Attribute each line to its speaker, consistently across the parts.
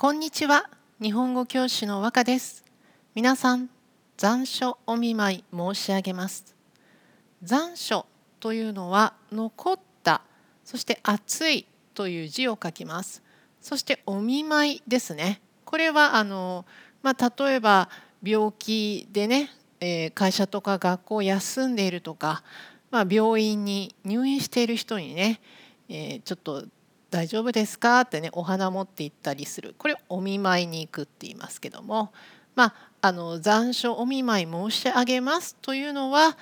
Speaker 1: こんにちは。日本語教師の和歌です。皆さん残暑お見舞い申し上げます。残暑というのは残ったそして暑いという字を書きます。そしてお見舞いですね。これはあのまあ、例えば病気でね、えー、会社とか学校休んでいるとか、まあ、病院に入院している人にね、えー、ちょっと大丈夫ですか？ってねお花持って行ったりする。これお見舞いに行くって言いますけども。まああの残暑お見舞い申し上げますというのは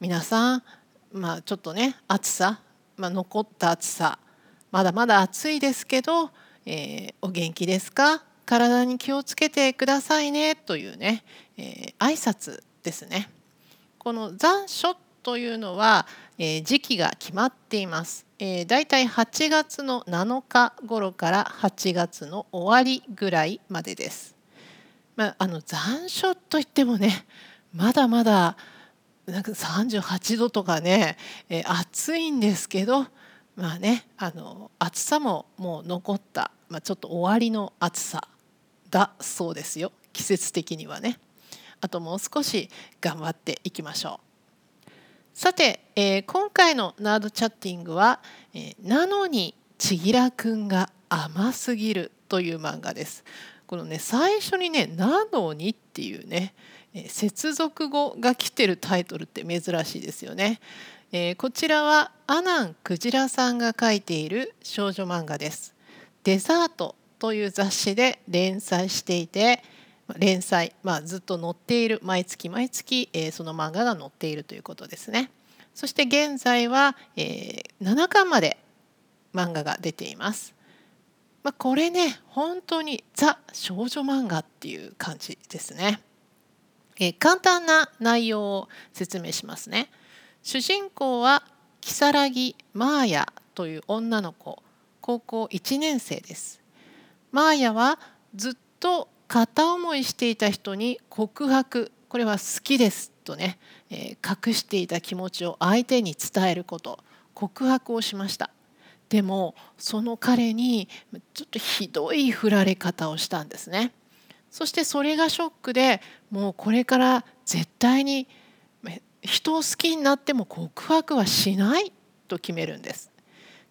Speaker 1: 皆さんまあちょっとね暑さ、まあ、残った暑さまだまだ暑いですけど、えー、お元気ですか？体に気をつけてくださいねというね、えー、挨拶ですね。この残暑というのは、えー、時期が決まっています。えー、だいたい8月の7日頃から8月の終わりぐらいまでです。まあ、あの残暑といってもねまだまだなんか38度とかね、えー、暑いんですけどまあねあの暑さももう残った、まあ、ちょっと終わりの暑さだそうですよ季節的にはね。あともう少し頑張っていきましょう。さて、えー、今回のナードチャッティングは「えー、なのにちぎらくんが甘すぎる」という漫画です。このね最初にね「なのに」っていうね、えー、接続語が来てるタイトルって珍しいですよね。えー、こちらはアナン・クジラさんが書いている少女漫画です。デザートという雑誌で連載していて連載、まあ、ずっと載っている毎月毎月、えー、その漫画が載っているということですね。そして現在は、えー、7巻まで漫画が出ています。まあ、これね本当にザ少女漫画っていう感じですね。えー、簡単な内容を説明しますね。主人公は如月マーヤという女の子高校1年生です。マーヤはずっと片思いしていた人に告白。これは好きですとね、えー、隠していた気持ちを相手に伝えること。告白をしました。でもその彼にちょっとひどい振られ方をしたんですね。そしてそれがショックでもうこれから絶対に人を好きになっても告白はしないと決めるんです。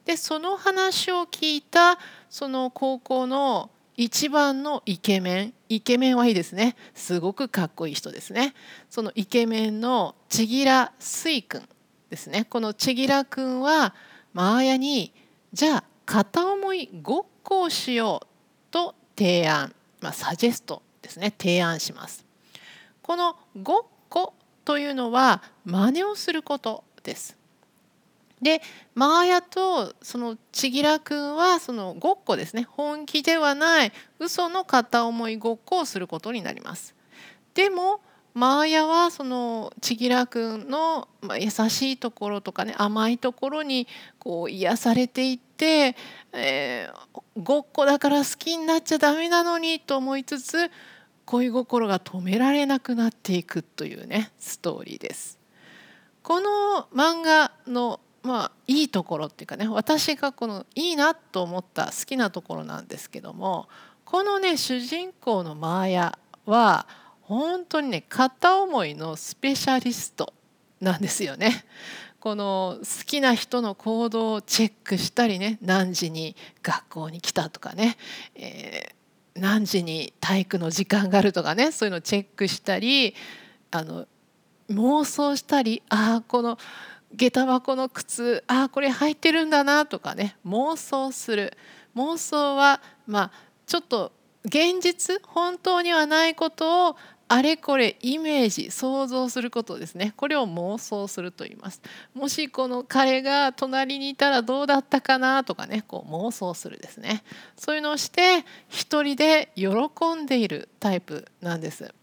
Speaker 1: でその話を聞いたその高校の一番のイケメン。イケメンはいいですね。すごくかっこいい人ですね。そのイケメンの千木良水君ですね。この千木良君はマーヤにじゃあ片思いごっこをしようと提案、まあ、サジェストですね。提案します。このごっこというのは真似をすることです。でマーヤとその千吉君はそのごっこですね本気ではない嘘の片思いごっこをすることになります。でもマーヤはその千吉君の優しいところとかね甘いところにこう癒されていって、えー、ごっこだから好きになっちゃダメなのにと思いつつ恋心が止められなくなっていくというねストーリーです。この漫画のまあいいところっていうかね私がこのいいなと思った好きなところなんですけどもこのね主人公のマーヤは本当にね片思いのスペシャリストなんですよね。この好きな人の行動をチェックしたりね何時に学校に来たとかね、えー、何時に体育の時間があるとかねそういうのをチェックしたりあの妄想したりああこの下駄箱の靴ああこれ履いてるんだなとかね妄想する。妄想はまあちょっと現実本当にはないことをあれこれイメージ想像することですね。これを妄想すると言います。もしこの彼が隣にいたらどうだったかなとかねこう妄想するですね。そういうのをして一人で喜んでいるタイプなんです。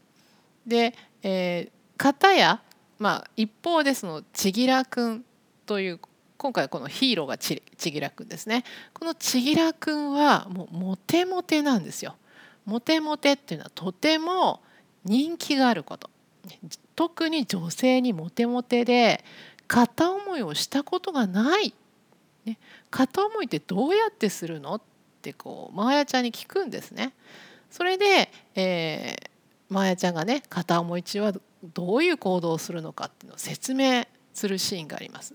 Speaker 1: で、えー、片やまあ、一方でその千吉君という今回このヒーローが千吉君ですねこの千吉君はもうモテモテなんですよ。モテモテっていうのはとても人気があること特に女性にモテモテで片思いをしたことがない、ね、片思いってどうやってするのっってこうマーヤちゃんに聞くんですね。それで、えー、マーヤちゃんがね片思い中はどういう行動をするのかっていうのを説明するシーンがあります。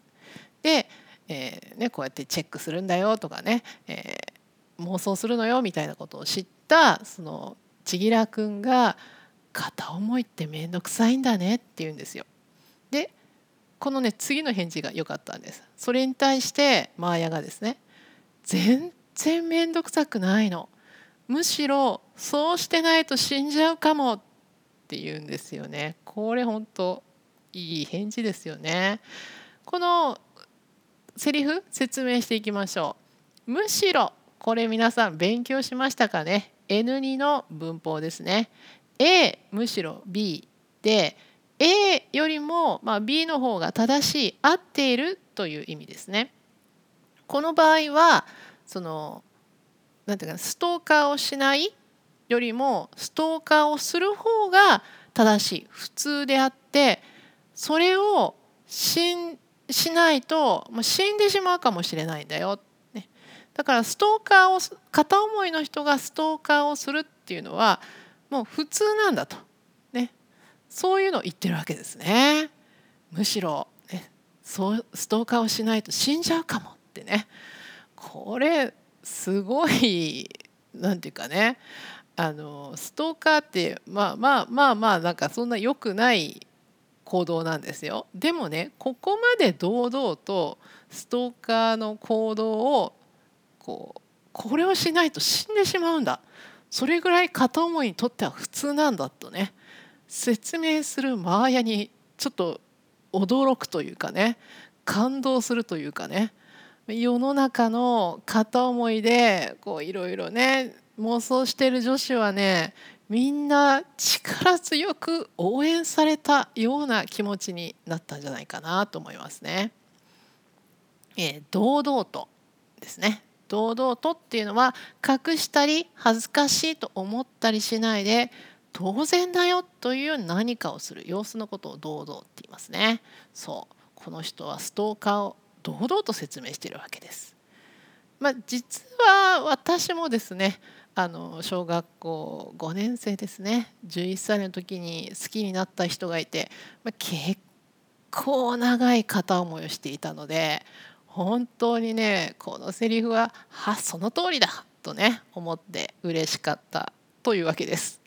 Speaker 1: で、えーね、こうやってチェックするんだよとかね、えー、妄想するのよみたいなことを知ったその千吉くんが「片思いって面倒くさいんだね」って言うんですよ。でこのね次の返事が良かったんです。それに対してマーヤがですね「全然面倒くさくないの。むしろそうしてないと死んじゃうかも」っって言うんですよね。これ本当いい返事ですよね。このセリフ説明していきましょう。むしろこれ皆さん勉強しましたかね N2 の文法ですね。A むしろ B で A よりも、まあ、B の方が正しい合っているという意味ですね。この場合はそのなんていうかストーカーをしないよりもストーカーをする方が正しい。普通であってそれをしんしないともう死んでしまうかもしれないんだよ、ね、だからストーカーを片思いの人がストーカーをするっていうのはもう普通なんだと、ね、そういうのを言ってるわけですね。むしろ、ね、そうストーカーをしないと死んじゃうかもってね。これすごいなんていうかね。あのストーカーってまあまあまあまあなんかそんな良くない行動なんですよ。でもねここまで堂々とストーカーの行動をこうこれをしないと死んでしまうんだ。それぐらい片思いにとっては普通なんだとね。説明するマーヤにちょっと驚くというかね。感動するというかね。世の中の片思いでこういろいろね妄想してる女子はねみんな力強く応援されたような気持ちになったんじゃないかなと思いますね。えー、堂々とですね堂々とっていうのは隠したり恥ずかしいと思ったりしないで当然だよという何かをする様子のことを堂々って言いますね。そうこの人はストーカーを堂々と説明しているわけです。まあ、実は私もですねあの小学校5年生ですね11歳の時に好きになった人がいて、まあ、結構長い片思いをしていたので本当にねこのセリフは「はその通りだ!」とね思って嬉しかったというわけです。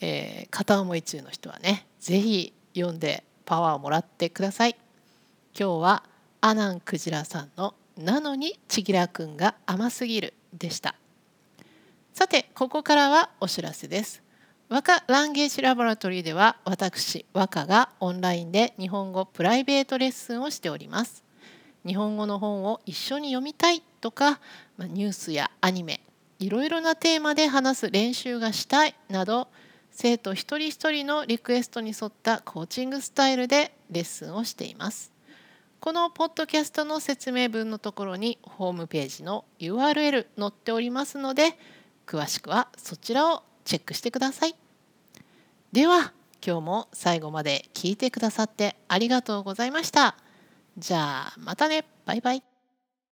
Speaker 1: えー、片思い中の人はね是非読んでパワーをもらってください。今日はアナンクジラさんの「なのにちぎらくんが甘すぎる」でした。さてここからはお知らせです。和歌ランゲージラボラトリーでは私和歌がオンラインで日本語プライベートレッスンをしております。日本語の本を一緒に読みたいとかニュースやアニメいろいろなテーマで話す練習がしたいなど生徒一人一人のリクエストに沿ったコーチングスタイルでレッスンをしています。このポッドキャストの説明文のところにホームページの URL 載っておりますので詳しくはそちらをチェックしてください。では今日も最後まで聞いてくださってありがとうございました。じゃあまたねバイバイ。